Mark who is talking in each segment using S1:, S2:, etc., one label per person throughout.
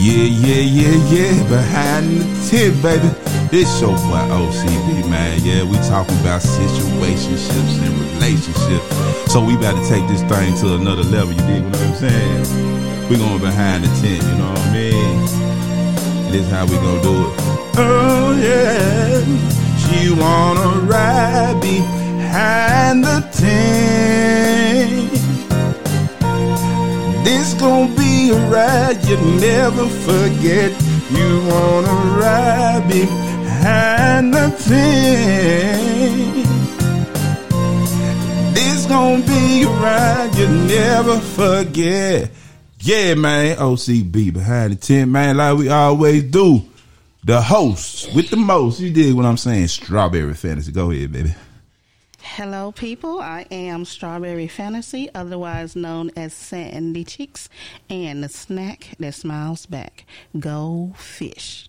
S1: Yeah, yeah, yeah, yeah. Behind the tip, baby. This your boy OCB, man. Yeah, we talking about situationships and relationships. So we about to take this thing to another level. You dig what I'm saying? We going behind the tint, you know what I mean? This how we gonna do it. Oh yeah, she wanna ride behind the tint. This gonna be a ride you never forget. You wanna ride behind the tint. This gonna be a ride you never forget. Yeah, man, OCB behind the tint, man, like we always do. The host with the most. You did what I'm saying. Strawberry Fantasy. Go ahead, baby.
S2: Hello, people. I am Strawberry Fantasy, otherwise known as Sandy Cheeks, and the snack that smiles back. Go fish.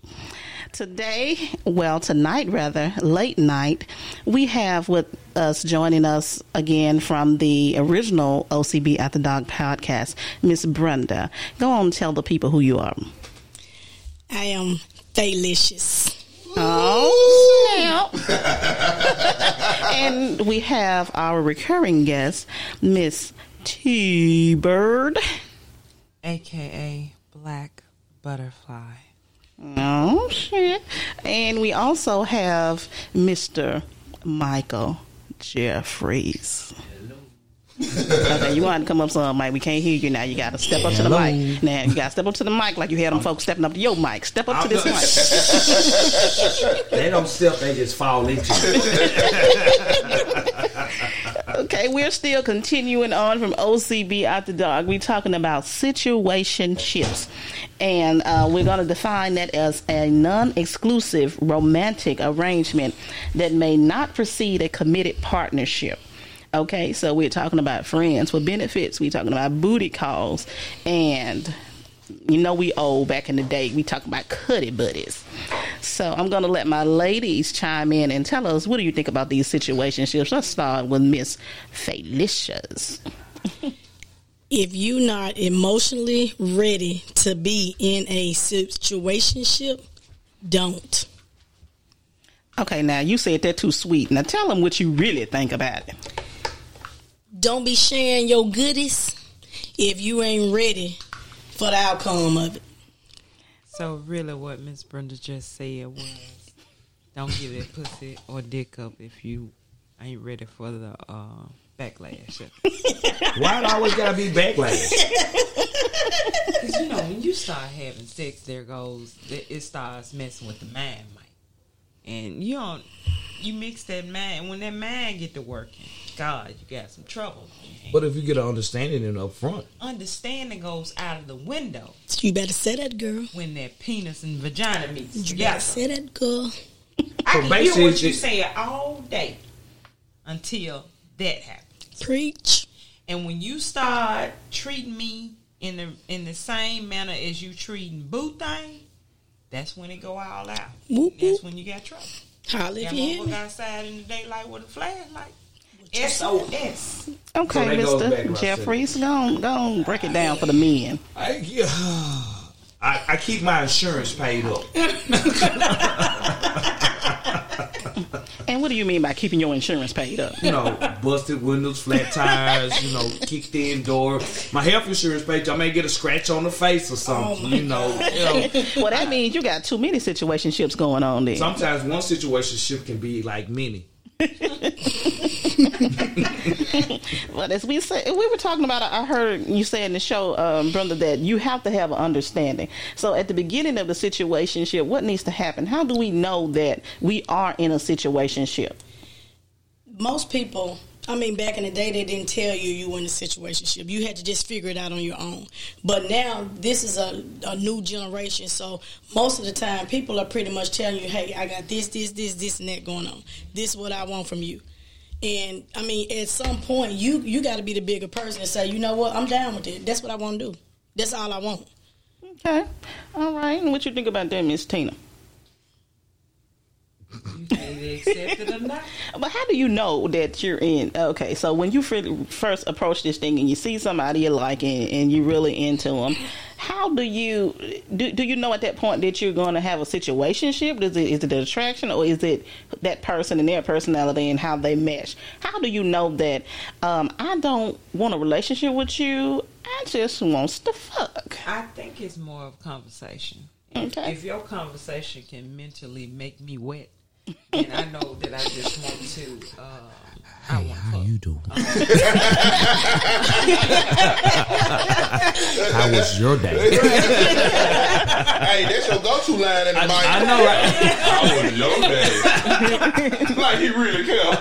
S2: Today, well, tonight rather, late night, we have with us joining us again from the original OCB After Dark podcast, Miss Brenda. Go on and tell the people who you are.
S3: I am Delicious.
S2: Oh, snap. and we have our recurring guest, Miss T Bird.
S4: aka Black Butterfly.
S2: Oh, shit. And we also have Mr. Michael Jeffries. Okay, you want to come up some, Mike? We can't hear you now. You got to step up to the mic. Now you got to step up to the mic like you had them folks stepping up to your mic. Step up to this mic.
S5: They don't step, they just fall into it.
S2: Okay, we're still continuing on from OCB After Dark. We're talking about situationships, and uh, we're going to define that as a non-exclusive romantic arrangement that may not precede a committed partnership. Okay, so we're talking about friends with benefits. We're talking about booty calls, and you know we old back in the day. We talk about cuddy buddies. So I'm going to let my ladies chime in and tell us what do you think about these situationships. Let's start with Miss Felicia's.
S3: If you're not emotionally ready to be in a situationship, don't.
S2: Okay, now you said that too sweet. Now tell them what you really think about it.
S3: Don't be sharing your goodies if you ain't ready for the outcome of it.
S4: So really what Miss Brenda just said was don't give that pussy or dick up if you ain't ready for the uh, backlash.
S5: Why it always gotta be backlash?
S4: Because you know, when you start having sex, there goes it it starts messing with the mind, Mike. And you don't you mix that mind when that mind get to working, God, you got some trouble.
S5: But if you get an understanding in up front,
S4: Understanding goes out of the window
S3: You better say that, girl.
S4: when that penis and vagina meets
S3: You
S4: together.
S3: better say that, girl.
S4: I can hear what you say all day until that happens.
S3: Preach.
S4: And when you start treating me in the in the same manner as you treating boo thing, that's when it go all out.
S3: Whoop,
S4: That's
S3: whoop.
S4: when you got trouble.
S3: Holla if
S4: That
S3: you hear
S4: motherfucker
S3: me.
S4: outside in the daylight with a flashlight. SOS.
S2: Okay,
S5: that goes back to
S2: Mr. Jeffries, go on, go on, break it down for the men.
S5: I, yeah, I, I keep my insurance paid up.
S2: Do you mean by keeping your insurance paid up?
S5: You know, busted windows, flat tires. You know, kicked in door. My health insurance paid. I may get a scratch on the face or something. you know, you know.
S2: Well, that means you got too many situationships going on there.
S5: Sometimes one situation can be like many.
S2: But as we said, we were talking about. I heard you say in the show, um, Brenda, that you have to have an understanding. So at the beginning of the situationship, what needs to happen? How do we know that we are in a situationship?
S3: Most people, I mean, back in the day, they didn't tell you you were in a situationship. You had to just figure it out on your own. But now, this is a, a new generation. So most of the time, people are pretty much telling you, hey, I got this, this, this, this, and that going on. This is what I want from you. And I mean, at some point, you you got to be the bigger person and say, you know what, I'm down with it. That's what I want to do. That's all I want.
S2: Okay, all right. And what you think about that, Miss Tina?
S4: You it or not.
S2: But how do you know that you're in? Okay, so when you first approach this thing and you see somebody you like and, and you really into them, how do you do? Do you know at that point that you're going to have a situationship? Is it is it an attraction or is it that person and their personality and how they mesh? How do you know that um, I don't want a relationship with you? I just wants to fuck.
S4: I think it's more of conversation. If,
S2: Okay.
S4: if your conversation can mentally make me wet, then I know that I just want to. Uh, I want
S5: How
S4: fuck.
S5: you doing? How was your day?
S1: hey, that's your go-to line in the
S5: I,
S1: mic.
S5: I know, right?
S1: How was your day? like he really care.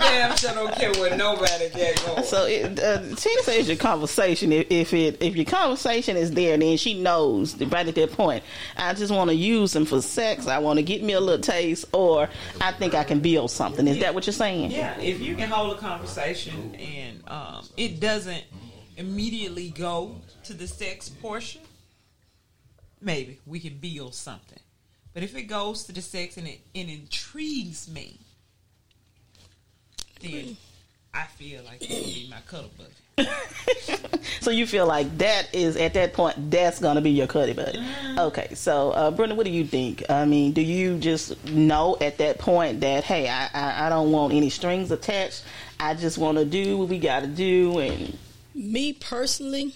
S4: Damn, sure don't care what nobody got going.
S2: So it, uh, Tina says your conversation. If, if it if your conversation is there, then she knows right at that point. I just want to use them for sex. I want to get me a little taste, or I think I can build something. Is that what you're saying?
S4: Yeah, if you can hold a conversation and um, it doesn't immediately go to the sex portion, maybe we can build something. But if it goes to the sex and it, it intrigues me, then I feel like it would be my cuddle buddy.
S2: So you feel like that is at that point that's gonna be your cuddy buddy. Okay, so uh, Brenda, what do you think? I mean, do you just know at that point that hey, I I, I don't want any strings attached. I just want to do what we got to do, and
S3: Me personally,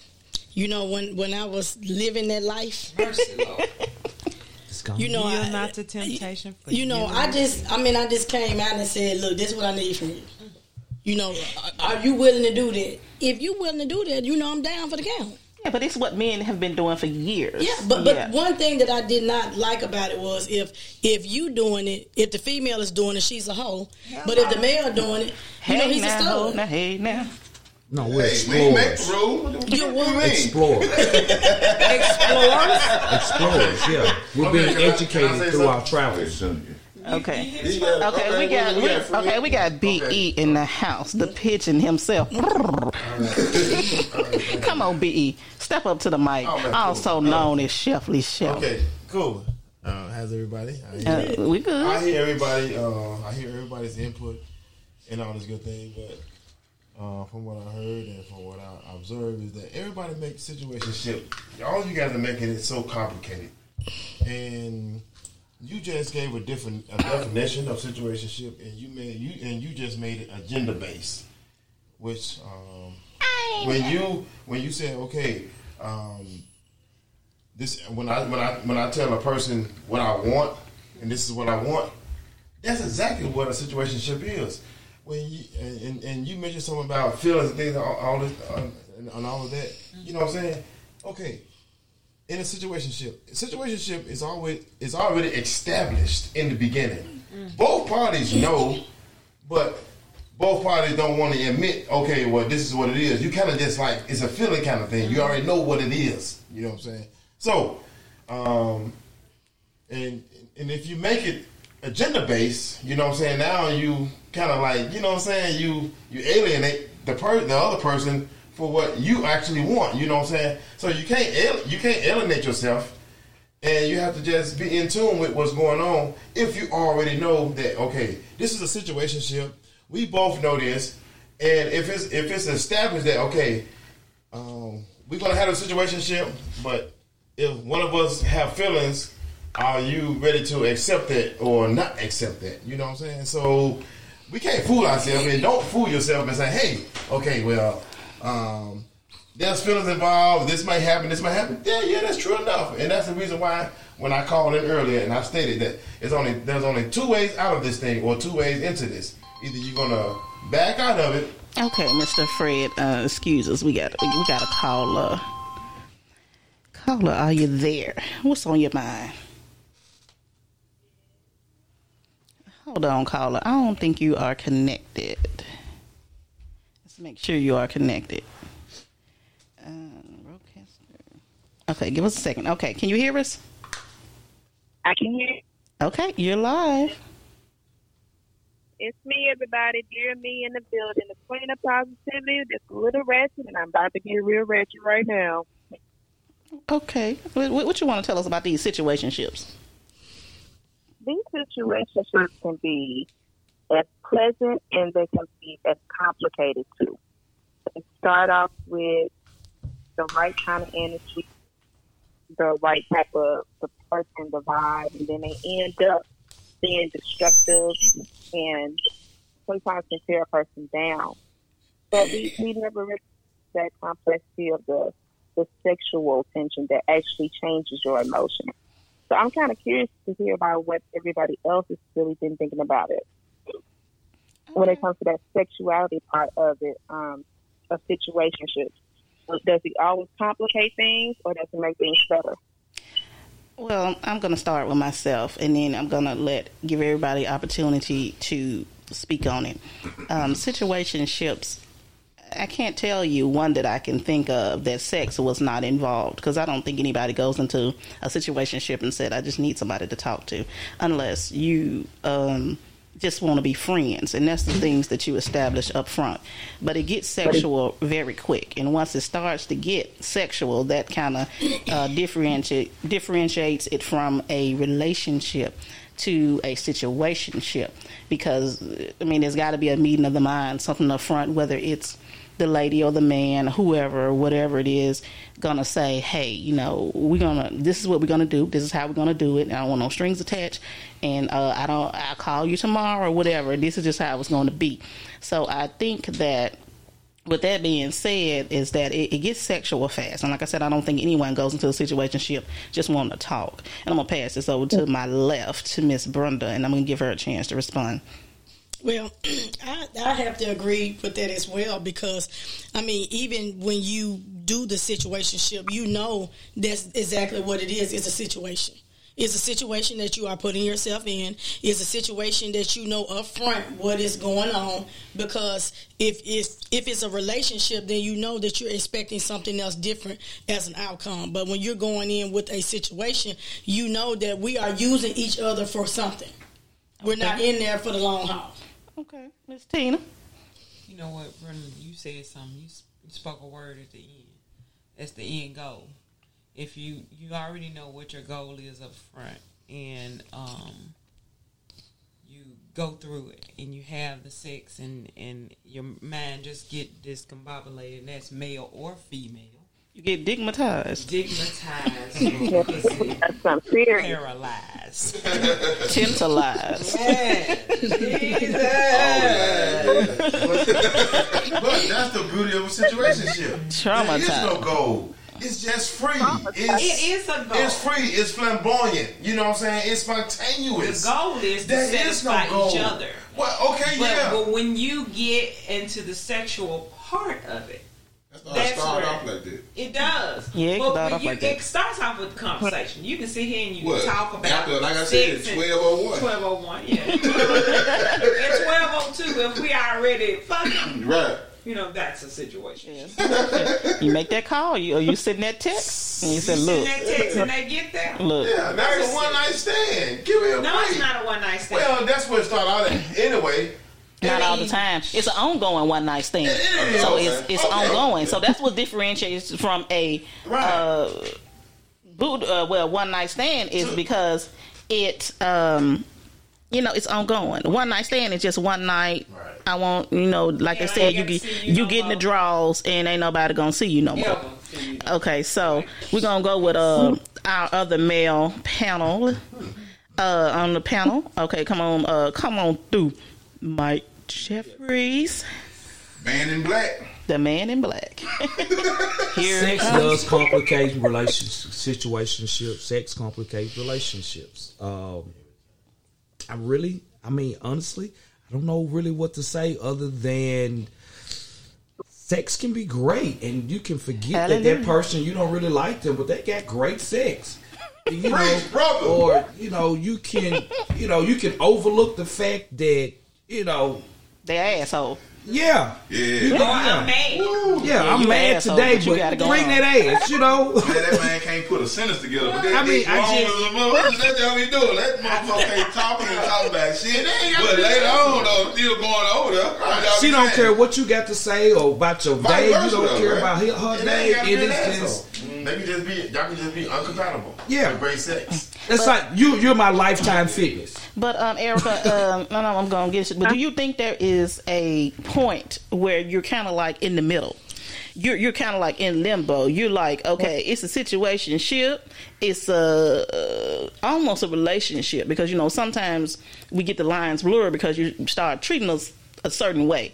S3: you know, when when I was living that life,
S4: Mercy, Lord.
S5: It's gonna
S3: you know,
S4: Yield
S3: I,
S4: not to temptation. For
S3: you know, I just, I mean, I just came out and said, look, this is what I need from you. You know, are, are you willing to do that? If you willing to do that, you know, I'm down for the count.
S2: yeah, but it's what men have been doing for years.
S3: Yeah, but but
S2: Yeah.
S3: one thing that I did not like about it was if if you doing it, if the female is doing it, she's a hoe. But if the male doing it, you know, he's
S2: now,
S3: a
S2: ho,
S3: stud.
S2: now, hey now.
S5: No, we're
S1: Hey, we make the
S5: explorers.
S1: rule. What the
S3: You're what?
S1: mean?
S5: Explorers.
S4: explorers.
S5: Explorers, yeah. We're being
S1: Okay, I- I
S5: educated through our
S1: something?
S5: travels.
S2: Okay. Okay, we got, we, okay, we got Be in the house, the pigeon himself. Come on, Be, step up to the mic.
S1: Man, cool.
S2: also known as Chefly Chef.
S6: Okay, cool. Uh, how's everybody? I hear,
S2: Uh, we
S6: I hear everybody. Uh, I hear everybody's input and all this good thing, but uh, from what I heard and from what I observed is that everybody makes situationship. All you guys are making it so complicated, and you just gave a different a definition of situationship, and you made you and you just made it agenda based, which um, when you when you said okay. Um, this when I when I when I tell a person what I want and this is what I want, that's exactly what a situationship is. When you and, and, you mentioned something about feelings and things, all, all this uh, and, and all of that, you know what I'm saying? Okay, in a situationship, situationship is always is already established in the beginning. Both parties know, but both parties don't want to admit, okay, well, this is what it is. You kind of just like it's a feeling kind of thing. You already know what it is. You know what I'm saying? So, um, and and if you make it agenda based, you know what I'm saying. Now you kind of like, you know what I'm saying. You you alienate the per the other person for what you actually want. You know what I'm saying. So you can't you can't alienate yourself and you have to just be in tune with what's going on if you already know that okay this is a situationship we both know this and if it's if it's established that okay um, we're gonna have a situationship but if one of us have feelings are you ready to accept that or not accept that you know what i'm saying so we can't fool ourselves and don't fool yourself and say hey okay well um, there's feelings involved. This might happen. This might happen. Yeah, yeah, that's true enough, and that's the reason why when I called in earlier and I stated that it's only there's only two ways out of this thing or two ways into this. Either you're gonna back out of it.
S2: Okay, Mr. Fred, uh, excuse us. We got we got a caller. Caller, are you there? What's on your mind? Hold on, caller. I don't think you are connected. Let's make sure you are connected. Um, broadcaster. Okay, give us a second. Okay, can you hear us?
S7: I can hear.
S2: Okay, you're live.
S7: It's me, everybody. Dear me in the building. The queen of positivity. Just a little ratchet, and I'm about to get real ratchet right now.
S2: Okay, what, what you want to tell us about these situationships?
S7: These situationships can be pleasant and they can be as complicated too. They start off with the right kind of energy, the right type of the person, the vibe, and then they end up being destructive and sometimes can tear a person down. But we, we never really that complexity of the the sexual tension that actually changes your emotion. So I'm kind of curious to hear about what everybody else has really been thinking about it when it comes to that sexuality part of it, um, of situationships. Does it always complicate things, or does it make things better?
S2: Well, I'm going to start with myself, and then I'm going to let give everybody opportunity to speak on it. Um, situationships. I can't tell you one that I can think of that sex was not involved because I don't think anybody goes into a situationship and said, "I just need somebody to talk to," unless you um, just want to be friends, and that's the things that you establish up front. But it gets sexual very quick, and once it starts to get sexual, that kind of uh, differentiate differentiates it from a relationship to a situationship because I mean there's got to be a meeting of the mind, something up front, whether it's the lady or the man, whoever, whatever it is, gonna say, hey, you know, we're gonna, this is what we're gonna do. This is how we're gonna do it. And I don't want no strings attached. And uh, I don't, I'll call you tomorrow or whatever. This is just how it's going to be. So I think that with that being said, is that it, it, gets sexual fast, and like I said, I don't think anyone goes into a situationship just wanting to talk. And I'm gonna pass this over to my left to Miss Brenda, and I'm gonna give her a chance to respond.
S3: Well, I, I have to agree with that as well because, I mean, even when you do the situationship, you know that's exactly what it is. It's a situation. It's a situation that you are putting yourself in. It's a situation that you know up front what is going on because if if if it's a relationship, then you know that you're expecting something else different as an outcome. But when you're going in with a situation, you know that we are using each other for something. We're not in there for the long haul.
S2: Okay, Miss Tina.
S4: You know what, Brendan? You said something. You, spoke a word at the end. That's the end goal. If you you already know what your goal is up front, and um, you go through it, and you have the sex, and and your mind just get discombobulated, and that's male or female.
S2: You get digmatized.
S4: Digmatized, pussy,
S7: That's some serious.
S4: paralyzed.
S2: Tantalized.
S4: Man, oh, Jesus.
S6: but that's the beauty of a situationship. There is no goal. It's just free.
S4: It
S6: It's,
S4: is a goal.
S6: it's free. It's flamboyant. You know what I'm saying? It's spontaneous.
S4: The
S6: spontaneous.
S4: goal is to
S6: There is no goal.
S4: each other.
S6: Well, okay,
S4: But,
S6: yeah.
S4: but when you get into the sexual part of it, Uh,
S8: that's not
S4: That's
S8: start
S4: where-
S8: off like that.
S4: it does.
S2: Yeah, it
S4: but
S2: start off
S4: you,
S2: like that.
S4: it starts off with the conversation. You can sit here and you
S8: What?
S4: can talk about
S8: After, like I said,
S4: sex and-
S8: 1201.
S4: 1201, yeah. and 1202, if we already fucking,
S8: Right.
S4: you know, that's a situation.
S2: You make that call, you or you send that text, and you say,
S4: You
S2: "Look,
S4: send that text and they get there.
S2: look."
S6: yeah, that's a one night stand. Give me a
S4: No,
S6: break.
S4: it's not a one night stand.
S6: Well, that's what it started out at. Anyway.
S2: Not all the time. It's an ongoing one night stand.
S6: is.
S2: So
S6: Okay.
S2: it's it's
S6: Okay.
S2: ongoing. So that's what differentiates from a
S6: Right.
S2: uh, boot. Uh, well, one night stand is because it um you know it's ongoing. One night stand is just one night.
S6: Right.
S2: I want you know, like I
S4: Yeah, I
S2: said, you get
S4: you
S2: you
S4: no
S2: get in the draws and ain't nobody gonna see you no more.
S4: You.
S2: Okay, so we're gonna go with uh our other male panel. Uh on the panel. Okay, come on, uh come on through. Mike Jeffries,
S8: Man in black.
S2: the man in black. Here
S5: Sex does complicate relationships, situationships. Sex complicates relationships. Um, I really, I mean, honestly, I don't know really what to say other than sex can be great, and you can forget that that person you don't really like them, but they got great sex. You know, or you know, you can, you know, you can overlook the fact that you know,
S2: They asshole.
S5: yeah,
S8: Yeah.
S5: You
S4: I'm
S5: yeah.
S4: mad.
S5: Yeah, I'm mad
S2: asshole,
S5: today,
S2: but you
S5: but
S2: gotta go
S5: bring
S2: on.
S5: that ass, you know.
S8: Yeah, that man can't put a sentence together. But that,
S5: I mean, I
S8: I
S5: just-
S8: just, that's how we do it. That motherfucker ain't talking and talking about shit. But later on, though, still going over there. Y'all
S5: She don't care what you got to say or about your
S6: Vice
S5: day. You don't care
S6: right?
S5: about her, her
S6: And
S5: day.
S6: they gotta
S5: It
S6: be an
S5: is
S6: asshole.
S5: just
S6: They can just be y'all can just be uncompatible.
S5: Yeah.
S6: With great sex.
S5: it's like you. You're my lifetime fitness.
S2: But um, Erica, um, no, no, I'm gonna get it. But do you think there is a point where you're kind of like in the middle? you're you're kind of like in limbo. You're like, okay, it's a situation ship. It's a uh, almost a relationship because you know sometimes we get the lines blurred because you start treating us a certain way,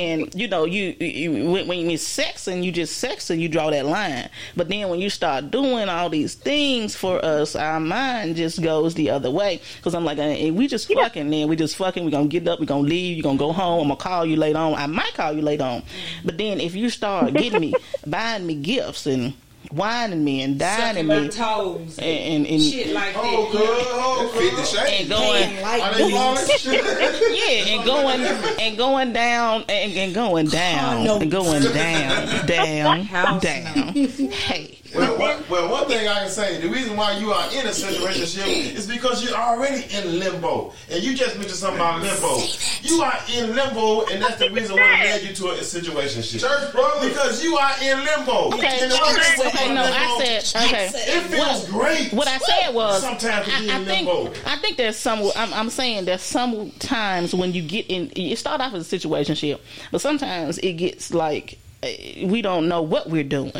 S2: and you know you, you when, when you sex and you just sex and you draw that line. But then when you start doing all these things for us, our mind just goes the other way because I'm like, uh, if we just fucking, then we just fucking. We gonna get up, we gonna leave, you gonna go home. I'm gonna call you later on. I might call you later on, but then if you start getting me, buying me gifts and whining me and dining
S4: Sucking my
S2: me
S4: toes and,
S2: and, and, and
S4: shit like
S6: Oh,
S4: that.
S6: good. Oh,
S8: Fifty
S6: good.
S8: Shades.
S2: and going
S3: like
S6: Are they
S3: bills.
S6: flawless?
S2: yeah, and going and going down and, and going down
S3: Condoms.
S2: and going down, down,
S4: House
S2: down. Hey,
S6: Well, one, well, one thing I can say, the reason why you are in a situationship is because you're already in limbo. And you just mentioned something about limbo. You are in limbo, and that's the reason why it led you to a situationship.
S8: Church brothers.
S6: Because you are in limbo.
S2: okay,
S6: And the reason
S2: okay,
S6: why
S2: no,
S6: limbo,
S2: I said okay.
S6: It feels great.
S2: What I said was,
S6: Sometimes
S2: I, I
S6: in
S2: think
S6: limbo.
S2: I think there's some. I'm, I'm saying there's some times when you get in. You start off as a situationship, but sometimes it gets like we don't know what we're doing.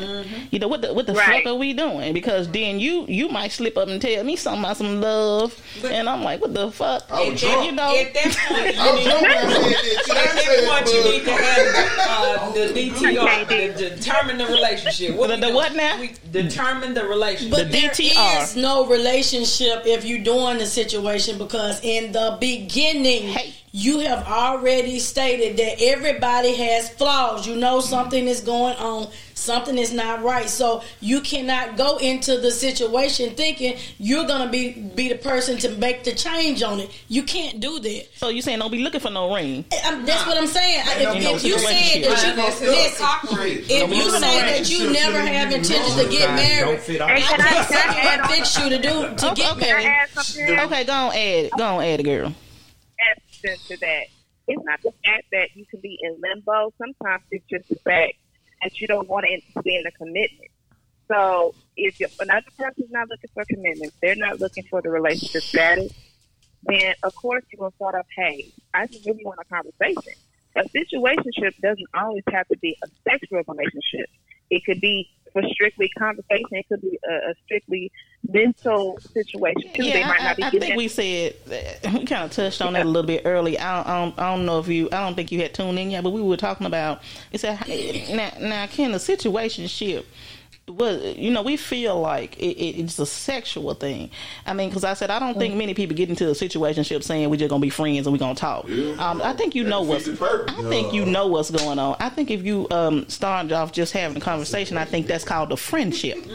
S2: You know what the what the
S7: Right.
S2: fuck are we doing? Because then you you might slip up and tell me something about some love,
S4: But-
S2: and I'm like, what the fuck?
S8: I was drunk.
S2: you know,
S4: At that point,
S8: I was
S4: you
S8: drunk
S4: need,
S8: when I said that shit. I
S4: at that point, you need to have uh, the DTR, the determine the relationship. What
S2: The- the what now?
S4: We determine the relationship.
S3: But
S2: The DTR.
S3: is no relationship if you're doing the situation because in the beginning,
S2: Hey.
S3: You have already stated that everybody has flaws. You know something is going on, something is not right. So you cannot go into the situation thinking you're gonna be be the person to make the change on it. You can't do that.
S2: so you saying don't be looking for no ring?
S3: I'm, that's what I'm saying. I- If,
S2: no
S3: if you said that you listen, if you say that you never have intentions to get married,
S5: Don't fit all
S3: I
S7: Hey, can I-
S3: can't
S7: can I
S3: say
S7: add
S3: what fix you to do to
S2: Okay,
S3: get
S2: okay.
S3: Married.
S7: add something
S2: Okay, go on, add, go on, add, girl.
S7: To that? It's not the fact that you can be in limbo. Sometimes it's just the fact that you don't want to be in a commitment. So if you another person's not looking for commitment, they're not looking for the relationship status, then of course you're gonna start off, hey, I just really want a conversation. A situationship doesn't always have to be a sexual relationship. It could be for strictly conversation. It could be a, a strictly mental situation too. they might
S2: I,
S7: not be
S2: I, think
S7: in-
S2: we said we kind of touched on that a little bit early. I don't, I don't, I don't know if you, I don't think you had tuned in yet, but we were talking about. It said now, now, can the situation ship? Was you know we feel like it, it, it's a sexual thing. I mean, because I said I don't think many people get into a situationship saying we're just gonna be friends and we're gonna talk. Um, I think you know what's.
S8: defeats the purpose.
S2: I think you know what's going on. I think if you um, start off just having a conversation, I think that's called a friendship.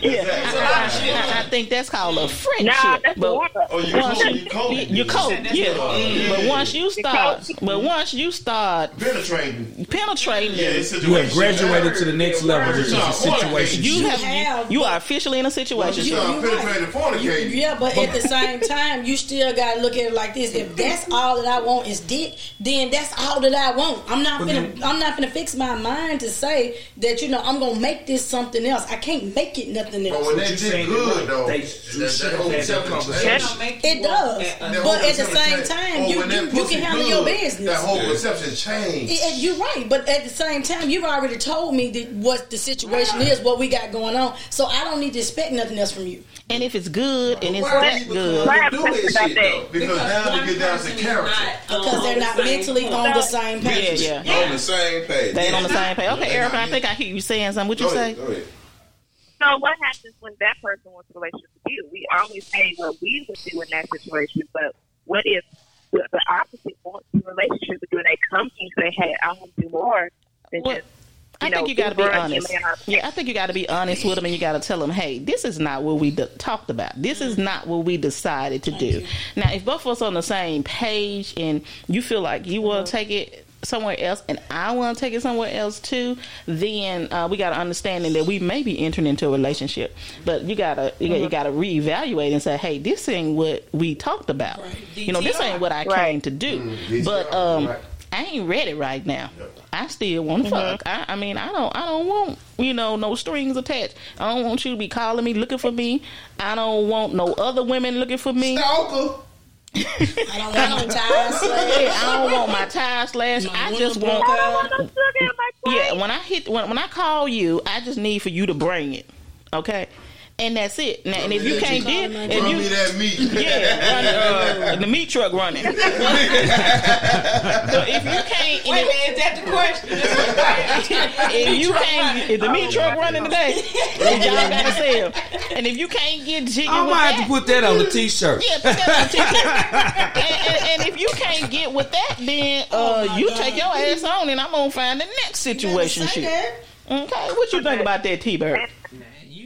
S2: yeah, I, I, I think that's called a friendship.
S7: Nah, that's
S2: but
S7: more.
S6: Oh, you
S2: once
S6: cold,
S2: you,
S6: you cold.
S2: you, you cold, yeah. But once you start,
S7: cold.
S2: but once you start
S6: Penetrating.
S2: penetrating,
S6: Yeah,
S5: You have graduated to the next level, which is a situation.
S2: you
S3: You
S2: have,
S3: have,
S2: you, you are officially in a situation.
S6: You start
S3: You right.
S6: penetrating fornicating.
S3: Yeah, but at the same time, you still gotta look at it like this. If that's all that I want is dick, then that's all that I want. I'm not gonna I'm not gonna fix my mind to say that you know I'm gonna make this something else. I can't make it nothing
S6: But
S3: else.
S6: when that
S5: you
S6: dick
S5: saying
S6: good, though.
S5: They-
S6: that-
S5: you
S6: that
S5: should
S6: whole
S5: had that conversation.
S4: Don't make
S3: It does,
S4: want-
S6: that
S3: but at the same time, you you, you can handle your business.
S6: That whole perception changed.
S3: You're right, but at the same time, you've already told me that what the situation is, what we got going on. So I don't need to expect nothing else from you.
S2: and if it's good and it's
S8: Why
S2: that good,
S7: Why
S8: do
S7: questions
S8: that shit though?
S6: Because now
S4: one
S6: we get down to
S4: person
S6: character.
S3: Because they're not
S4: the
S3: mentally
S4: point.
S3: on the same
S2: yeah,
S3: page.
S2: yeah,
S8: On the same page.
S2: they ain't on the same page. Okay,
S8: Yeah.
S2: Erica, I think I hear you saying something. What you
S8: Go
S2: say?
S8: ahead.
S7: So what happens when that person wants a relationship with you? We always say what we would do in that situation, but what if the, the opposite wants a relationship with you and they come to you and say, "Hey, I want to do more than
S2: Well,
S7: just."
S2: I
S7: know,
S2: think you got to be honest.
S7: lay on our-
S2: Yeah, I think you got to be honest with them, and you got to tell them, "Hey, this is not what we d- talked about. This is not what we decided to do." Now, if both of us on the same page, and you feel like you want to take it somewhere else, and I want to take it somewhere else too, then uh, we got to understanding that we may be entering into a relationship. But you gotta you, got- you gotta reevaluate and say, "Hey, this ain't what we talked about.
S3: Right.
S2: You know, this ain't what I
S7: Right.
S2: came to do."
S6: DTR,
S2: But um.
S6: right.
S2: I ain't ready right now. I still want to fuck. I, I mean, I don't. I don't want you know no strings attached. I don't want you to be calling me looking for me. I don't want no other women looking for me.
S8: Stalker.
S3: I don't want no tires slashed.
S2: I don't want my tires slashed.
S3: My
S2: I just
S3: broke
S2: want.
S3: out.
S7: No my plate.
S2: Yeah, when I hit when when I call you, I just need for you to bring it. Okay, and that's it. Now, and if you can't get, if
S6: Run
S2: you
S6: me that meat.
S2: yeah, run, uh, the meat truck running. so if you can't,
S4: Wait
S2: if,
S4: minute, is that the question?
S2: if you can't, if the meat truck running today, then y'all gotta sell. And if you can't get jiggy
S5: I
S2: with
S5: might
S2: that,
S5: have to put that on the t-shirt.
S2: yeah, put that on the t-shirt. and, and, and if you can't get with that, then uh,
S3: my
S2: you
S3: God.
S2: take your ass on, and I'm gonna find the next situation.
S3: Say
S2: shit. Okay, what you think about that, T-Bird?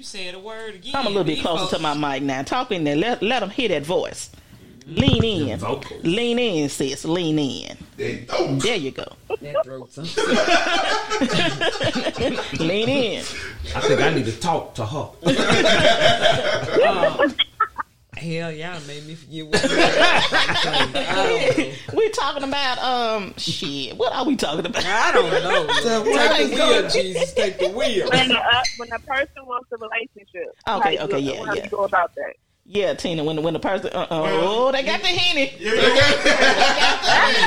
S4: Nah, you said a word again.
S2: I'm a little bit
S4: These
S2: closer to my mic now. Talk in there. Let let them hear that voice. Lean in. Lean in, sis. Lean in.
S8: They.
S2: There you go.
S4: That throat something.
S2: Lean in.
S5: I think I need to talk to her.
S4: Hell, y'all made me forget what I
S2: We're talking about um shit. What are we talking about?
S4: I don't know. Take the wheel, Jesus. Take the wheel.
S7: when the uh, when a person wants a relationship. how
S2: Okay,
S7: you
S2: okay,
S7: go-
S2: yeah,
S7: how
S2: yeah.
S7: you go about that?
S2: Yeah, Tina. When when the person uh, uh oh they got the henny.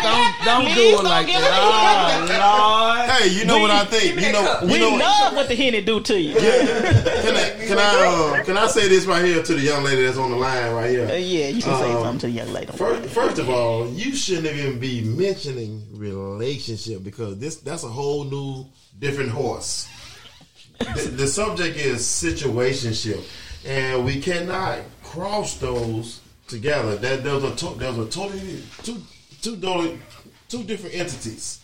S5: Don't don't do it like that. Oh Lord.
S6: Hey, you know what I think? You know,
S2: We
S6: you know.
S2: love what the henny do to you. Yeah.
S6: Can I can I uh, can I say this right here to the young lady that's on the line right
S2: Uh,
S6: here?
S2: yeah, you can say
S6: Um,
S2: something to the young lady.
S6: First, first of all, you shouldn't even be mentioning relationship because this that's a whole new different horse. The, the subject is situationship, and we cannot cross those together. That those are to, those are totally two two different entities.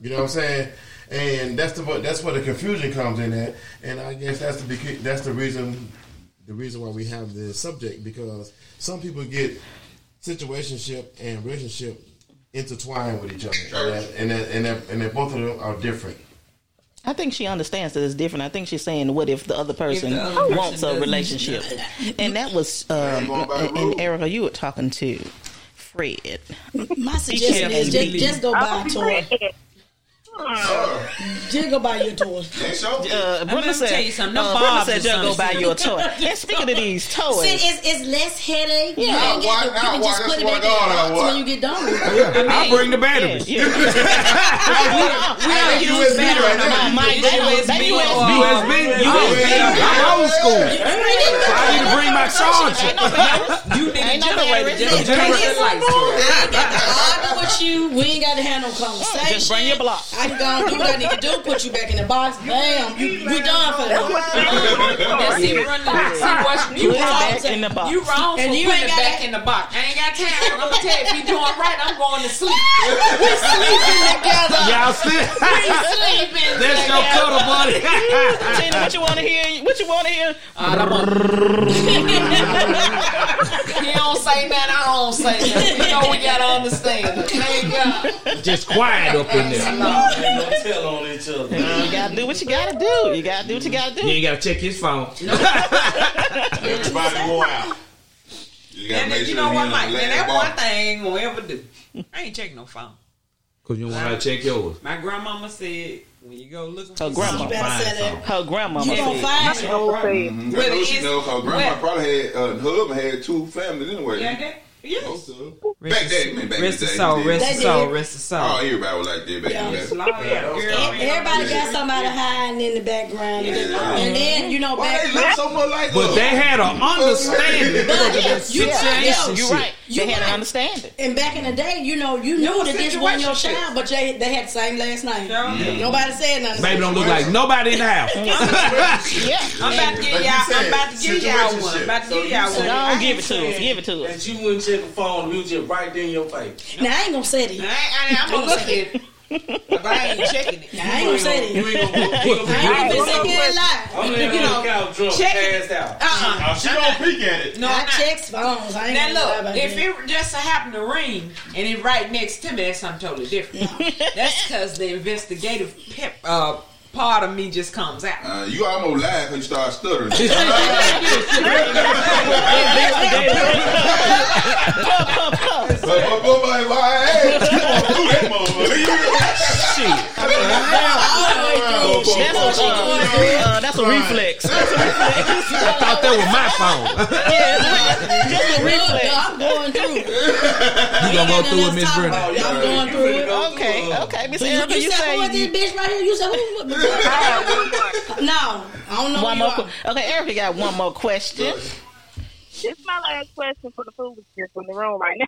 S6: You know what I'm saying? And that's the that's where the confusion comes in at. And I guess that's the that's the reason the reason why we have this subject because some people get situationship and relationship intertwined with each other, and that, and that, and, that, and that both of them are different.
S2: I think she understands that it's different. I think she's saying, "What if the other person
S4: the other person
S2: wants a relationship?" And that was, um,
S6: going by the
S2: and. Erica, you were talking to Fred.
S3: My suggestion is just, just go buy a toy. Just go buy your toy.
S2: Uh, Brenda
S4: let me
S2: said,
S4: tell you something.
S2: uh,
S4: Them
S2: Brenda said,
S4: is
S2: "Just go
S4: something.
S2: buy your toy." And speaking of these
S3: See,
S2: toys,
S3: it's, it's less headache. You,
S2: Yeah.
S3: ain't
S6: Why
S3: to, you can just put it back in
S6: God,
S3: the box when you get done with it.
S5: I'll bring the batteries.
S2: yeah.
S4: We don't
S6: USB right
S4: no
S6: there.
S4: more.
S2: Mike,
S4: It's
S2: they don't- they
S4: USB
S2: USB.
S5: USB. I'm old school. I need to bring my charger.
S2: Ain't no batteries.
S4: You need
S2: Ain't
S4: a
S2: no
S4: generator
S2: batteries.
S4: just to turn the lights
S3: I
S4: on.
S3: got to argue with you. We ain't got to have no conversation.
S2: Just bring your block.
S3: I can go and do what I need to do. Put you back in the box. Bam. You, we done for the night.
S4: That's it. Run the see what you
S2: Put it
S4: wrong.
S2: back in the box.
S4: You wrong for
S3: And you
S4: putting
S3: ain't
S4: it
S3: gotta-
S4: back in the box. I ain't got time. I'm gonna tell you if you doing right, I'm going to sleep. We sleeping together.
S5: Y'all see?
S4: We sleeping
S5: That's your
S4: together.
S5: cuddle buddy.
S2: Tina, what you want to hear? What you want to hear?
S4: He don't say nothing. I don't say nothing. You know we gotta understand. it. Thank God.
S5: Just quiet up in there.
S9: no tell on each other.
S2: You gotta do what you gotta do. You gotta do what you gotta do.
S5: You ain't gotta check his phone.
S8: Everybody wore out. You gotta
S4: And
S8: make
S4: then, you
S8: sure
S4: know
S8: he
S4: what,
S8: on
S4: Mike?
S8: the
S4: Man, that
S8: bar.
S4: one thing I ain't gonna ever do. I ain't checking no phone.
S5: Cause you want to check yours.
S4: My grandmama said when you go looking
S2: Her grandma.
S3: You better say.
S2: Her grandma.
S3: You gonna find it.
S7: See.
S4: Whether
S8: I know she
S4: it's-
S8: know 'cause grandma
S4: whether-
S8: probably had uh, her husband had two families anyway.
S4: Yeah, that, yes.
S8: Most of them.
S4: Rest
S8: Back then, man, back
S4: Rest
S8: in
S4: his
S8: the
S4: soul,
S8: day.
S4: rest
S3: They
S4: soul,
S3: did.
S4: rest his soul.
S8: Oh, everybody was like that back
S3: Yeah.
S8: then.
S4: Yeah,
S3: Everybody got somebody hiding in the background. And then, you know,
S8: Why
S3: back
S8: they look so much like
S5: But
S8: us?
S5: they had an understanding
S3: But
S5: of the
S3: you-
S2: Yeah,
S5: situation.
S2: you're right.
S3: You
S2: They had
S3: right.
S2: an understanding.
S3: And back in the day, you know, you knew that this wasn't your child, but they, they had the same last name. Nobody said nothing.
S5: Baby don't look like nobody in the house.
S2: Yeah.
S4: I'm about to give
S6: Like you
S4: y'all.
S6: said,
S4: I'm about to give y'all one.
S6: situationship.
S4: About to give
S9: you
S4: y'all one.
S2: Don't give it to us. Give it to us.
S9: That you wouldn't check the phone, we was right there in your face.
S3: Now, I ain't gonna say it.
S4: I ain't, I I'm gonna look at it, but I ain't checking it.
S3: I ain't gonna say
S9: You
S3: it.
S9: ain't gonna, you ain't gonna
S3: I ain't
S9: be
S3: gonna sit here and lie.
S9: I'm laying
S4: You
S9: on
S4: know,
S9: the couch drunk,
S4: check it.
S9: passed out.
S4: Uh-uh.
S6: Oh, she gonna peek at it.
S4: No,
S3: I
S4: I'm
S3: checks phones. I ain't
S4: Now look, if it just happened to ring and it right next to me, that's something totally different. that's because the investigative pep, uh, part of me just comes out.
S8: Uh, you almost laugh when you start stuttering. My ass, you that, motherfucker.
S5: Shit.
S2: That's a, uh, that's a reflex. That's a reflex.
S5: I thought that was my phone.
S2: yeah, just a reflex.
S3: I'm going through.
S5: You gonna go through it, Miss Brenda?
S3: I'm going through it.
S2: Okay, okay, Miss
S3: You,
S2: Erica,
S3: you
S2: you
S3: said who this bitch right here? You said who? no, I don't know.
S2: one more.
S3: you
S2: que-
S3: are.
S2: Okay, Erica got one more question.
S7: This is my last question for the foolishness in the room right now.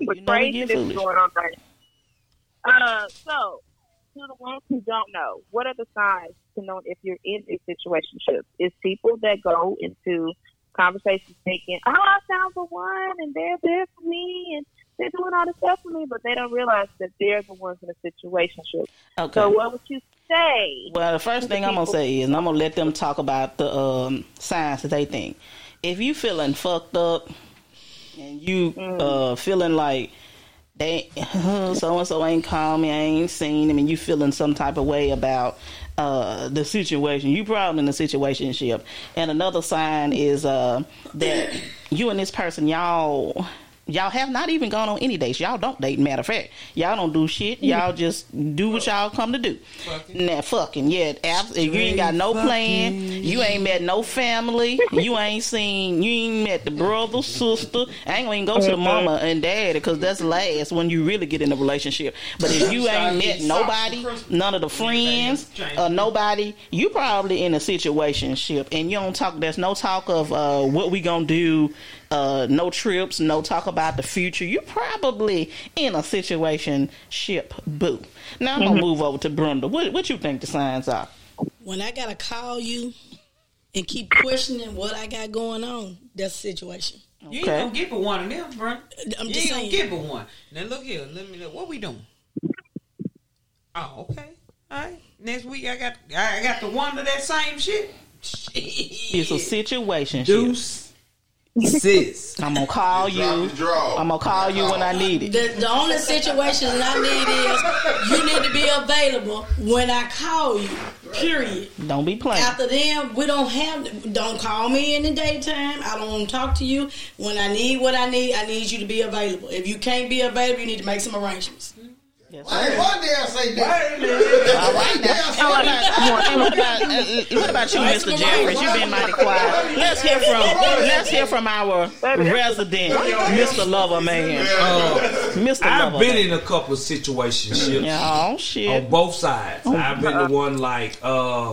S2: Know
S7: craziness going on right now. Uh, so, to the ones who don't know, what are the signs to know if you're in a situationship? It's people that go into conversations thinking, oh, I found the one and they're there for me and they're doing all this stuff for me, but they don't realize that they're the ones in a situationship.
S2: Okay.
S7: So, what would you say?
S2: Well, the first thing I'm gonna say is I'm gonna let them talk about the um, signs that they think. If you feeling fucked up and you uh, feeling like they so and so ain't called me, I ain't seen him, and you feeling some type of way about uh, the situation, you probably in a situationship. And another sign is uh, that you and this person, y'all. Y'all have not even gone on any dates. Y'all don't date. Matter of fact, y'all don't do shit. Y'all just do what y'all come to do. Nah, fucking yeah. Abs- you ain't got no plan. You ain't met no family. You ain't seen. You ain't met the brother, sister. I ain't gonna even go to the mama and daddy because that's last when you really get in a relationship. But if you ain't met nobody, none of the friends, uh, nobody, you probably in a situationship and you don't talk. There's no talk of uh, what we gonna do. Uh, no trips, no talk about the future. you're probably in a situation ship boo. Now I'm gonna move over to Brenda. What what you think the signs are?
S3: When I gotta call you and keep questioning what I got going on, that's a situation.
S4: You ain't
S2: Okay.
S4: gonna get but one of them, bro.
S3: I'm
S4: you
S3: just
S4: ain't gonna
S3: saying.
S4: get but one. Now look here, let me know what we doing. Oh, okay. All right. Next week I got I got the one of that same shit.
S2: It's a situation.
S5: Deuce. Sis.
S2: I'm gonna call you. I'm gonna call you when I need it.
S3: The, the only situation that I need is you need to be available when I call you. Period.
S2: Don't be playing.
S3: After them, we don't have. Don't call me in the daytime. I don't want to talk to you. When I need what I need, I need you to be available. If you can't be available, you need to make some arrangements.
S2: Yes,
S10: Why,
S2: sir.
S10: why did I say that?
S2: All right now. What about, and what about, uh, what about you, Mr. Jeffries? You've been mighty quiet. Let's hear from let's hear from our resident, Mr. Lover Man, uh, Mr.
S5: I've
S2: Lover.
S5: been
S2: Man.
S5: in a couple of situationships
S2: Yeah, oh
S5: on both sides. I've been the one like, uh,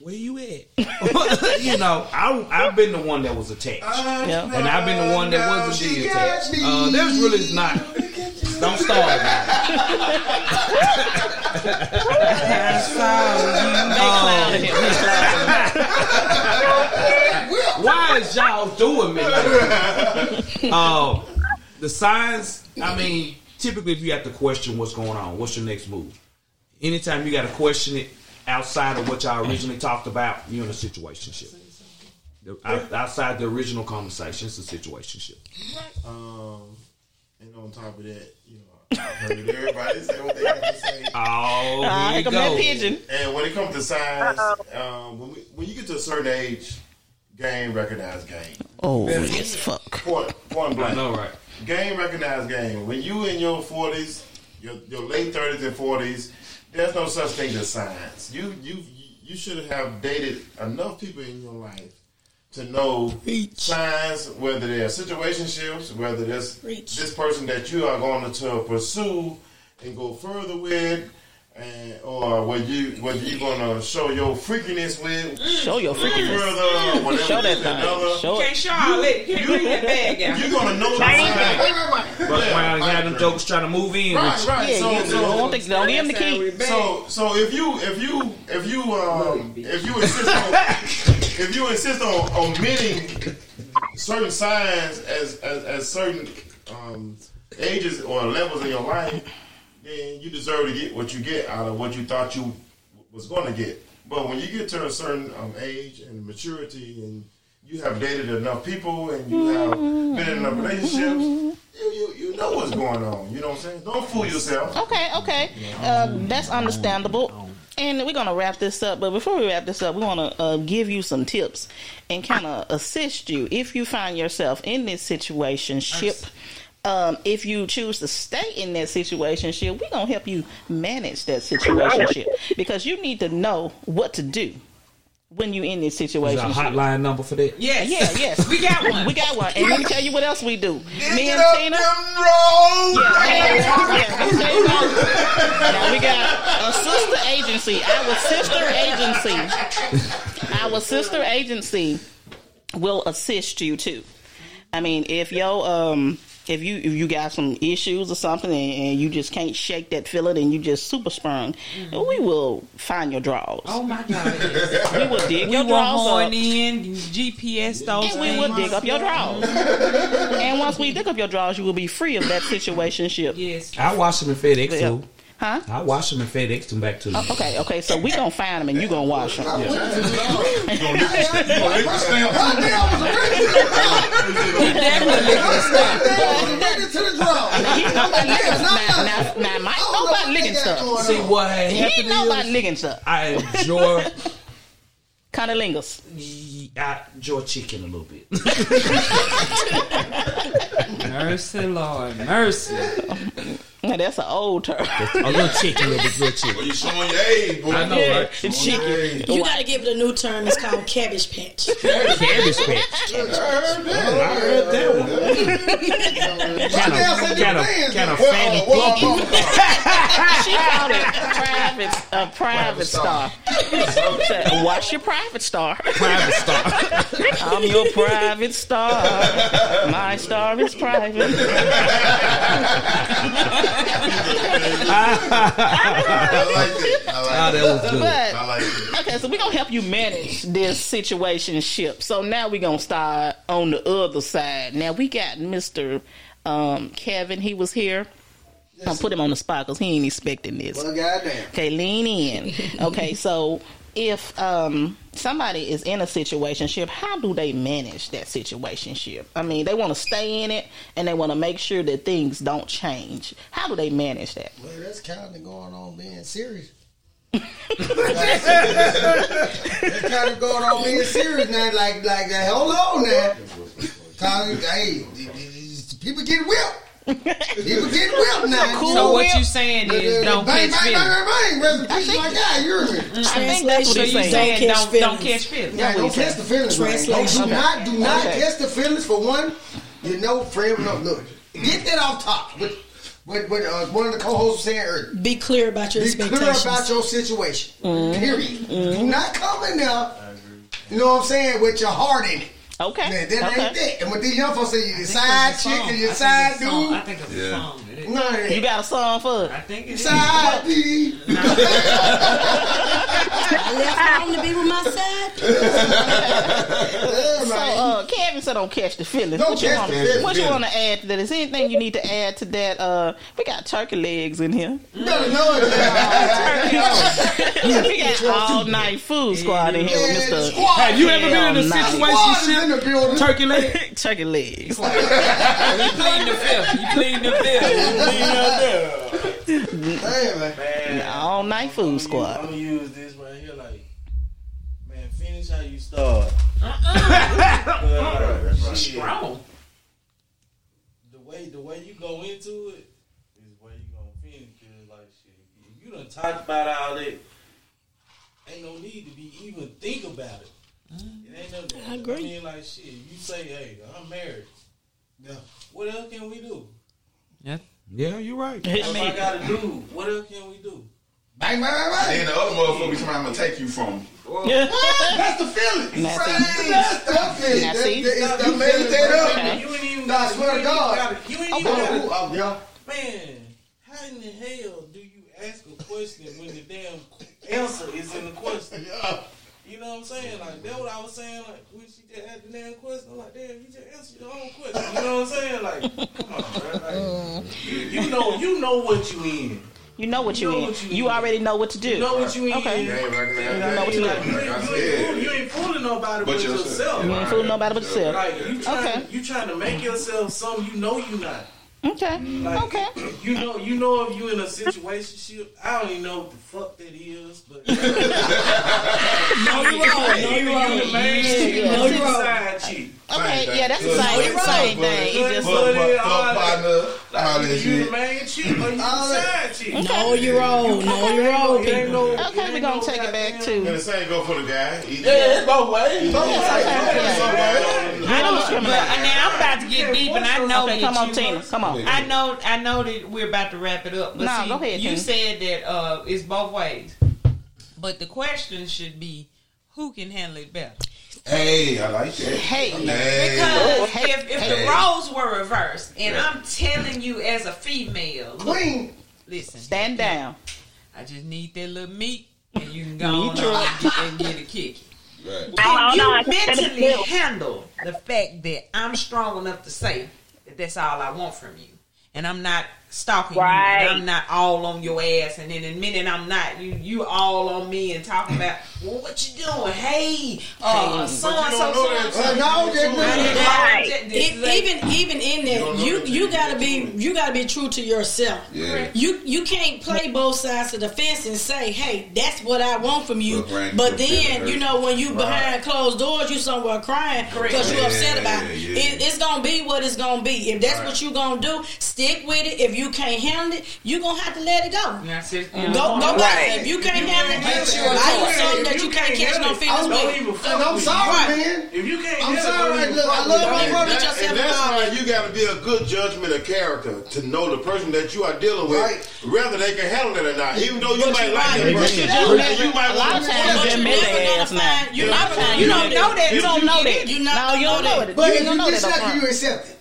S5: where you at? you know, I, I've been the one that was attacked.
S2: Yeah.
S5: And I've been the one that wasn't the attached. Uh, there's really not. Don't start now.
S2: Clowning him. He's clowning.
S5: Why is y'all doing me like that? Um, the signs, I mean, typically if you have to question what's going on, what's your next move? Anytime you got to question it outside of what y'all originally talked about, you're in a situationship. Outside the original conversation, it's a situationship.
S6: Um, and on top of that, you know, I heard everybody say what they have to say.
S5: Oh, here
S2: here
S5: you
S2: come that
S5: go.
S2: pigeon.
S6: And when it comes to signs, um, when, we, when you get to a certain age, game recognize game.
S2: Oh yes, fuck.
S6: Point, point
S5: I
S6: blank.
S5: know, right?
S6: Game recognize game. When you in your forties, your, your late thirties and forties, there's no such thing as signs. You you you should have dated enough people in your life to know signs, whether they're situationships, whether there's
S3: Preach.
S6: this person that you are going to pursue and go further with. And, or whether you whether you're gonna show your freakiness with
S2: Show your freakiness.
S6: further, whatever
S2: Show that
S6: with
S2: thing.
S6: another,
S2: Show
S4: Can't
S2: it.
S4: show all that. Can't bring that bag out.
S6: you're gonna know the signs.
S5: But around had them jokers trying to move in
S6: Right, right.
S2: Yeah,
S6: so,
S2: you
S6: so,
S2: don't, think, don't give him the key.
S6: So, so if you if you if you um if you insist on if you insist on omitting certain signs as as, as certain um, ages or levels in your life, then you deserve to get what you get out of what you thought you was going to get. But when you get to a certain um, age and maturity, and you have dated enough people, and you have been in enough relationships, you, you know what's going on. You know what I'm saying? Don't fool yourself.
S2: Okay, okay. Uh, that's understandable. And we're gonna wrap this up, but before we wrap this up, we want to uh, give you some tips and kind of assist you. If you find yourself in this situation. Ship, um, if you choose to stay in that situation, ship, we're gonna help you manage that situation because you need to know what to do when you're in this situation.
S5: there a hotline number for that?
S4: Yes.
S2: Yeah, yes,
S4: We got one.
S2: We got one, and let me tell you what else we do. Me
S8: Get
S2: and Tina.
S8: them roads.
S2: Yeah, yeah, yeah, let me tell you something. Now we got a sister agency. Our sister agency. Our sister agency will assist you too. I mean, if yo um if you if you got some issues or something and, and you just can't shake that feeling and you just super sprung, mm-hmm. we will find your drawers.
S4: Oh my God. yes.
S2: We will dig
S4: We
S2: your
S4: will
S2: drawers
S4: horn
S2: up.
S4: in, GPS those
S2: And we will dig up your drawers. and once we dig up your drawers, you will be free of that situationship.
S4: Yes.
S5: I wash them in FedEx
S2: Yeah.
S5: too.
S2: Huh?
S5: I wash them in FedEx them back to you.
S2: Oh, okay, okay. So we gonna find them and you gonna wash them.
S8: You gonna lick the- you gonna lick the stamp?
S2: He know about licking stuff. Now, now, now, Mike know about licking stuff.
S5: See what had
S2: He know about
S5: is
S2: licking stuff.
S5: I enjoy
S2: Cunnilingus.
S5: I enjoy chicken a little bit.
S4: Mercy, Lord. Mercy.
S2: Now that's an old term.
S5: a little chicken, a little bit, little chicken.
S8: Well, you showing your age, boy.
S5: I know,
S2: Yeah,
S5: right?
S2: it's chicken.
S3: You gotta give it a new term. It's called cabbage patch.
S5: Cabbage patch. I heard that one. Kind of, kind of, kind of fatty, fluffy.
S2: She called it private, a private star. Said, What's your private star?
S5: Private star.
S2: I'm your private star. My star is private.
S8: I like it. I like
S5: that
S8: it.
S5: was good.
S2: But
S8: I like it.
S2: Okay, so we're gonna help you manage this situation ship. So now we're gonna start on the other side. Now we got Mr. Um, Kevin, he was here. I'll put him on the spot because he ain't expecting this.
S10: Well, goddamn.
S2: Okay, lean in. Okay, so if um, somebody is in a situationship, how do they manage that situationship? I mean, they want to stay in it and they want to make sure that things don't change. How do they manage that?
S10: Well, that's kind of going on being serious. that's kind of going on being serious now. Like, like, hold on now. Cause, hey, people get whipped. People get whipped now.
S2: Cool.
S4: So what you saying is don't
S10: bang,
S4: catch
S10: bang, bang,
S4: feelings.
S10: bang, bang. Rest in peace, my guy. You hear me?
S2: I think that's what
S4: So
S2: he's
S4: you
S2: saying.
S4: saying
S3: Don't catch
S4: don't don't
S3: feelings.
S4: catch feelings.
S10: Yeah, don't catch the feelings.
S3: Translation.
S10: Do not, do not catch the feelings for one. You know, friend. No, look, get that off top. What, what, what uh, one of the co-hosts was saying earlier.
S3: Be clear about your
S10: Be clear about your situation.
S2: Mm-hmm.
S10: Period. Do not come in there. You know what I'm saying? With your heart in it.
S2: Okay.
S10: Man, that
S2: okay.
S10: ain't that. And what these young folks say, you
S4: I think
S10: side chick and
S4: I
S10: your side
S4: it's a song. I
S10: dude.
S4: think it's a
S8: Yeah.
S4: song. It is.
S2: You got a song for it?
S4: I think it is.
S10: Side D.
S3: I left home to be with my side.
S2: So, uh, Kevin said, "Don't catch the feelings."
S10: Don't
S2: what you
S10: catch
S2: want?
S10: the feelings.
S2: What you want to add to that? Is there anything you need to add to that? Uh, we got turkey legs in here.
S10: You better know it. man.
S2: we got all night food squad in here with Mister.
S5: Have you ever been in a
S2: Hell no.
S10: Squad is in
S5: situation?
S10: the building.
S5: Turkey leg?
S2: turkey legs.
S4: You pleading the fifth. You pleading the fifth.
S10: Hey, man.
S9: Man,
S2: all night food squad.
S9: I'm gonna use this right here, like, man, finish how you start. Uh, shit,
S4: Strong.
S9: the way the way you go into it is where you gonna finish. Cause like shit, if you done talked about all that, ain't no need to be even think about it. It ain't no.
S3: I agree.
S9: I mean, like shit. You say, hey, I'm married.
S10: Yeah.
S9: What else can we do?
S4: Yeah.
S5: Yeah, you're right.
S9: If I gotta do, what else can we do?
S10: Bang, bang, bang, bang.
S8: Then the other motherfucker be talking, I'm gonna take you from.
S10: That's the feeling.
S2: Now, see-
S10: That's the feeling.
S2: Now,
S10: That's
S2: see?
S10: the- It's the meditate up.
S2: Okay.
S9: You ain't even.
S10: Nah, I
S9: gotta-
S10: swear to God.
S9: gotta- You ain't even
S10: Oh,
S9: gotta.
S10: oh, yeah.
S9: Man, how in the hell do you ask a question when the damn answer is in the question? You know what I'm saying? Like that's what I was saying. Like when she just asked the damn question, I'm like, damn, you just answered your own question. You know what I'm saying? Like, come on, bro. Like, you, you know, you know what you in.
S2: You know what you,
S9: You know
S2: in.
S9: what you
S2: You
S9: in.
S2: already know what to do.
S9: You know what you in.
S2: Okay.
S8: You ain't recognize
S2: You know what you
S9: Like, you, ain't, you, ain't
S8: said.
S9: you ain't fooling nobody
S8: But
S9: but,
S8: yourself.
S9: yourself.
S2: You ain't fooling nobody but yourself.
S9: Like you trying,
S2: Okay.
S9: you trying to make yourself something you know you not.
S2: Okay.
S9: Like,
S2: Okay.
S9: You know, you know if you in a situation, I don't even know what the fuck that is, but
S3: No, you wrong. No, you
S9: you
S3: wrong.
S9: the main chick, you
S3: No,
S9: the
S3: you wrong.
S9: Side chick.
S2: Okay. Yeah, that's the
S6: Good.
S2: same, same thing. It's just
S9: But-
S6: Fuck,
S9: it
S6: fuck,
S9: all-
S6: fuck, partner, all
S9: Like,
S6: that
S9: you the
S6: shit.
S9: main chick or you the
S10: All that.
S9: side chick.
S3: No, you're wrong. No, you're wrong, people.
S9: no-
S2: okay. We're gonna take it back
S9: goddamn-
S6: And
S2: to.
S6: the same go for the guy. Either
S9: Yeah, it's both ways.
S6: Both ways.
S2: okay.
S6: Yeah, both ways.
S2: I don't
S4: But
S2: discriminate.
S4: now I'm about to get deep, and I know
S2: Okay,
S4: that
S2: come on, Tina. Come on.
S4: I know, I know that we're about to wrap it up. But
S2: No,
S4: see,
S2: go ahead,
S4: you
S2: Tina.
S4: said that uh, it's both ways. But the question should be, who can handle it better?
S6: Hey, I like that.
S2: Hey.
S6: Hey.
S4: Because
S2: Hey,
S4: if, if
S6: hey.
S4: the roles were reversed, and I'm telling you as a female, look,
S10: Queen.
S4: listen,
S2: Stand down.
S4: I just need that little meat, and you can go
S2: Meat
S4: on
S2: truck.
S4: and get a kicking.
S6: Right.
S7: Oh, hold
S4: you
S7: on.
S4: mentally handle the fact that I'm strong enough to say that that's all I want from you, and I'm not stalking
S7: Right.
S4: you, and I'm not all on your ass, and then in a minute I'm not, you you all on me and talking about, well, what you doing? Hey, uh, so and
S6: you
S4: so,
S6: don't
S4: so
S6: know
S4: and
S6: that
S4: so.
S10: No,
S7: Right.
S3: Even even in that, you you gotta be you gotta be true to yourself.
S6: Yeah.
S3: You you can't play both sides of the fence and say, "Hey, that's what I want from you."
S6: Right
S3: But then you know when you behind closed doors, you somewhere crying because you
S6: Yeah,
S3: upset about it.
S6: yeah.
S3: it. It's gonna be what it's gonna be. If that's what you're gonna do, stick with it. If you can't handle it, you're gonna have to let it go.
S4: Yeah, I said,
S3: Go go back.
S7: Right.
S3: If you can't handle it,
S10: That's your
S3: I
S10: choice.
S3: use something that you can't catch no feelings with.
S10: And I'm sorry,
S3: Right.
S10: man.
S9: If you can't
S10: I'm
S9: handle it,
S10: sorry.
S9: don't
S10: Look, I love
S9: with
S10: my brother.
S6: That- and that's why you got to be a good judgment of character to know the person that you are dealing with,
S10: Right.
S6: whether they can handle it or not. Even though you
S3: But
S6: might like
S3: right.
S6: that
S3: But
S6: person,
S3: you
S6: and
S3: don't
S6: might
S2: a lot
S6: want
S2: of
S6: to
S2: times you
S3: you're never gonna find. You're
S6: Yeah.
S3: never gonna
S2: You
S3: find-
S2: don't know that. You don't know that.
S3: You're not
S2: No, you don't
S3: know
S2: know
S3: that.
S2: it.
S10: But
S2: You
S10: if
S2: don't
S10: you
S2: know that
S10: dislike
S2: up
S10: you accept it.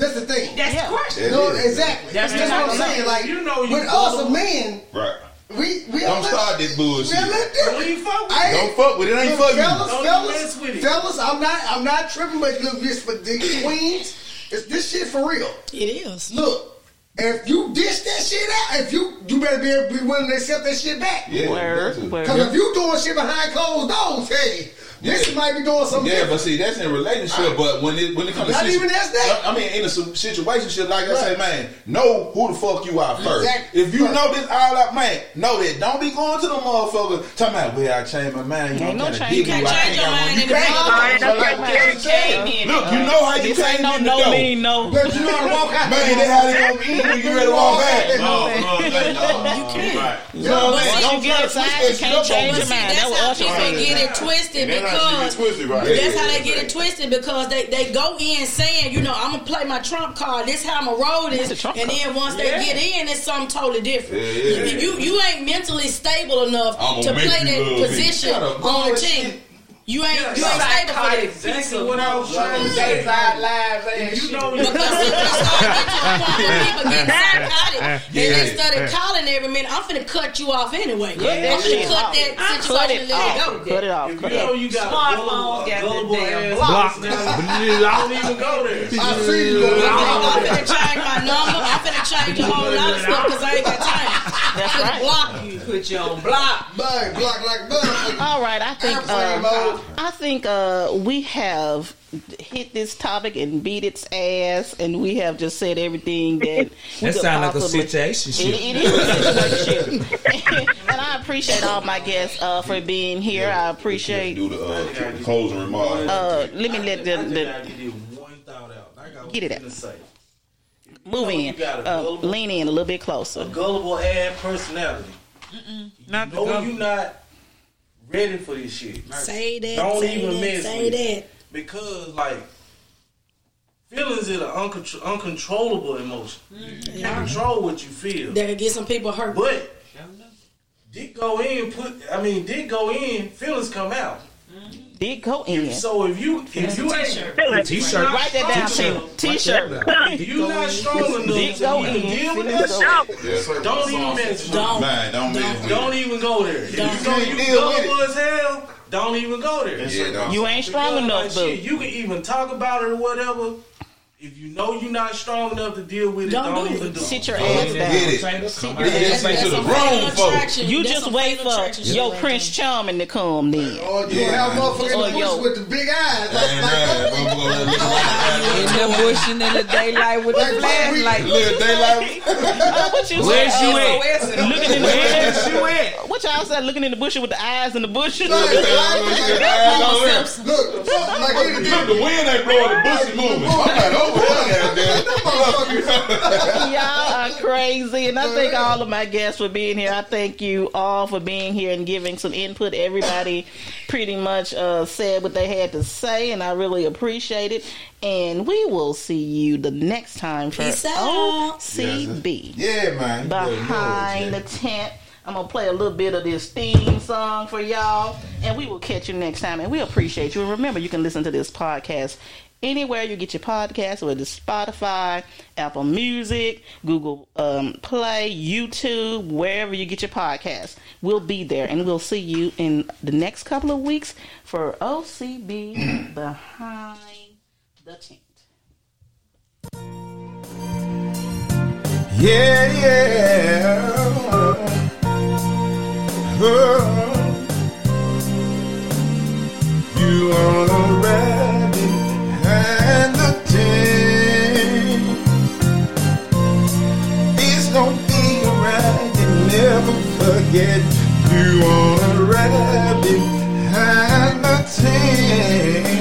S10: That's the thing.
S4: That's
S2: Yeah.
S4: the question.
S10: No, exactly.
S4: That's
S10: That's, what I'm saying. Like,
S9: You know you
S10: with us, a
S9: gullible.
S10: man,
S6: Right.
S10: we we
S6: Don't
S10: are
S6: start this bullshit.
S10: We are a little
S9: Don't
S10: different.
S9: even fuck with
S10: I
S9: it.
S6: Don't fuck with it. It ain't
S10: Look,
S6: for you.
S10: fellas,
S9: Don't
S10: fellas,
S9: mess with it.
S10: fellas. I'm not, I'm not tripping, but look, this for the queens. It's this shit for real.
S3: It is.
S10: Look, if you dish that shit out, if you you better be, be willing to accept that shit back.
S6: Yeah,
S2: Word,
S6: that's it.
S2: word.
S10: Because if you doing shit behind closed doors, hey, this
S6: Yeah.
S10: might be doing something
S6: Yeah, but see, that's in relationship. But when it when it comes
S10: Not
S6: to not
S10: even that's that.
S6: I mean, in a si- situation, like I
S10: Right.
S6: said, man, know who the fuck you are first.
S10: Exactly.
S6: If you
S10: Right.
S6: know this all up, man, know that. Don't be going to the motherfucker talking about, well, I changed my mind. You
S2: Ain't
S6: know,
S2: no
S6: kinda
S2: change. You
S6: you.
S3: can't change your mind
S6: you can't.
S3: middle.
S6: So
S2: That's
S6: like
S2: right.
S6: Karen said,
S4: Came in.
S6: Look, you know how you
S2: This
S6: came
S2: ain't no
S6: in the
S2: no
S6: door.
S2: mean no.
S10: But you know how to walk out.
S6: Man, they how they gonna eat when you ready to walk back.
S10: No,
S6: No, no,
S3: You can't.
S6: Right. You know what I'm saying?
S2: Once you
S6: Don't
S2: get
S6: try
S2: inside, you can't change your
S3: See,
S2: mind.
S3: that's
S2: That's what
S3: how
S2: Usher
S3: people
S2: said.
S3: get it twisted
S6: And that's how
S3: because
S6: get twisted, right?
S3: that's
S6: Yeah,
S3: how they
S6: yeah,
S3: get
S6: yeah.
S3: it twisted because they, they go in saying, you know, I'm gonna play my trump card. This how I'm gonna roll this, and
S2: card.
S3: then once they get in, it's something totally different.
S6: Yeah, yeah.
S3: You, you you ain't mentally stable enough
S6: I'ma
S3: play that position on the
S6: bullshit.
S3: team. You ain't
S9: Yeah,
S3: you ain't stable for that.
S9: Exactly what I was trying to say. If you know
S3: Because it, it started to a point where people get psychotic and they started calling every minute. I'm finna cut you off anyway.
S2: Cut that
S3: I'm finna cut that
S2: Cut
S3: situation
S2: it
S3: and let it go.
S2: Cut it off.
S9: If
S2: Cut
S9: you
S2: it
S9: know you got a
S4: Smartphone
S9: gullible,
S4: got the damn
S9: ass
S4: block.
S9: personality, don't even go there.
S10: I see you.
S3: I'm finna change my number. I'm finna change a whole lot of stuff because I ain't got time.
S2: That's
S3: I'm
S2: right.
S3: block you.
S4: Put you on block.
S10: Bang, block like butter.
S2: All right, I think uh. I think uh, we have hit this topic and beat its ass, and we have just said everything that
S5: That sounds like a
S2: possibly-
S5: situation
S2: It, it is a situationship. and I appreciate all my guests uh, for being here. I appreciate.
S6: Do the uh, closing remarks.
S2: Uh, let me let the, the
S9: get this one thought out. I
S2: Get it out.
S9: To say.
S2: move in.
S9: You
S2: Uh, lean in a little bit
S9: A
S2: closer.
S9: gullible ass personality.
S4: Not the
S9: No,
S4: government.
S9: you not ready for this shit.
S3: Say that.
S9: Don't
S3: say
S9: even
S3: that,
S9: mess
S3: say
S9: with
S3: that.
S9: it. Because like feelings is an uncontro- uncontrollable emotion. You can't control what you feel.
S3: That could get some people hurt.
S9: But dick go in, put I mean dick go in, feelings come out.
S2: Did go in.
S9: So if you if you ain't
S5: T-shirt.
S2: Write that down, Tina. T-shirt.
S9: if you not strong enough
S2: Dick
S9: to
S2: go
S9: even
S2: in.
S9: deal with
S2: Feelings
S9: that
S2: go
S9: shit, don't even mess with it.
S3: Don't.
S6: Man, don't be with
S9: Don't even go there. If
S3: Don't.
S9: you know you
S6: Deal with it.
S9: gullible as hell, don't even go there.
S6: Yeah, don't.
S2: You ain't strong enough,
S9: like,
S2: boo.
S9: shit, you can even talk about it or whatever. If you know you're not strong enough to deal with it,
S3: Don't
S9: don't,
S3: do
S9: even
S3: it.
S9: do it.
S2: Sit your
S1: Get
S2: ass down.
S5: Come
S1: Get it. Say to the
S3: some
S1: grown
S3: fatal
S1: folks.
S3: attraction.
S2: You
S3: That's
S2: just wait for
S3: attraction
S2: your Prince Charming to come then.
S10: Or you
S1: Yeah.
S10: have a motherfucker in the
S2: yo.
S10: bush with the big eyes. Like,
S1: Man,
S10: like,
S1: man, motherfucker, look like-
S4: In the bush and in the daylight with the flashlight.
S1: Look, daylight.
S2: Uh, what you
S5: Where's
S2: say?
S5: you
S2: Uh,
S5: at?
S2: Looking in the
S5: Where's
S2: bush.
S5: you at?
S2: What y'all said? Looking in the bushes with the eyes in the
S1: there.
S10: Look, like he
S1: Look, the wind ain't blowing, the bush is moving. I'm like, over there, goddamn.
S2: Y'all are crazy, and I thank all of my guests for being here. I thank you all for being here and giving some input. Everybody pretty much uh, said what they had to say, and I really appreciate it. And we will see you the next time for
S3: Peace out.
S2: OCB
S1: Yeah, man.
S2: behind the tint. I'm gonna play a little bit of this theme song for y'all, and we will catch you next time. And we appreciate you. And remember, you can listen to this podcast anywhere you get your podcast, whether it's Spotify, Apple Music, Google um, Play, YouTube, wherever you get your podcast. We'll be there, and we'll see you in the next couple of weeks for OCB behind the tint.
S1: Yeah, yeah. Oh. You wanna forget. You wanna ride behind the tint.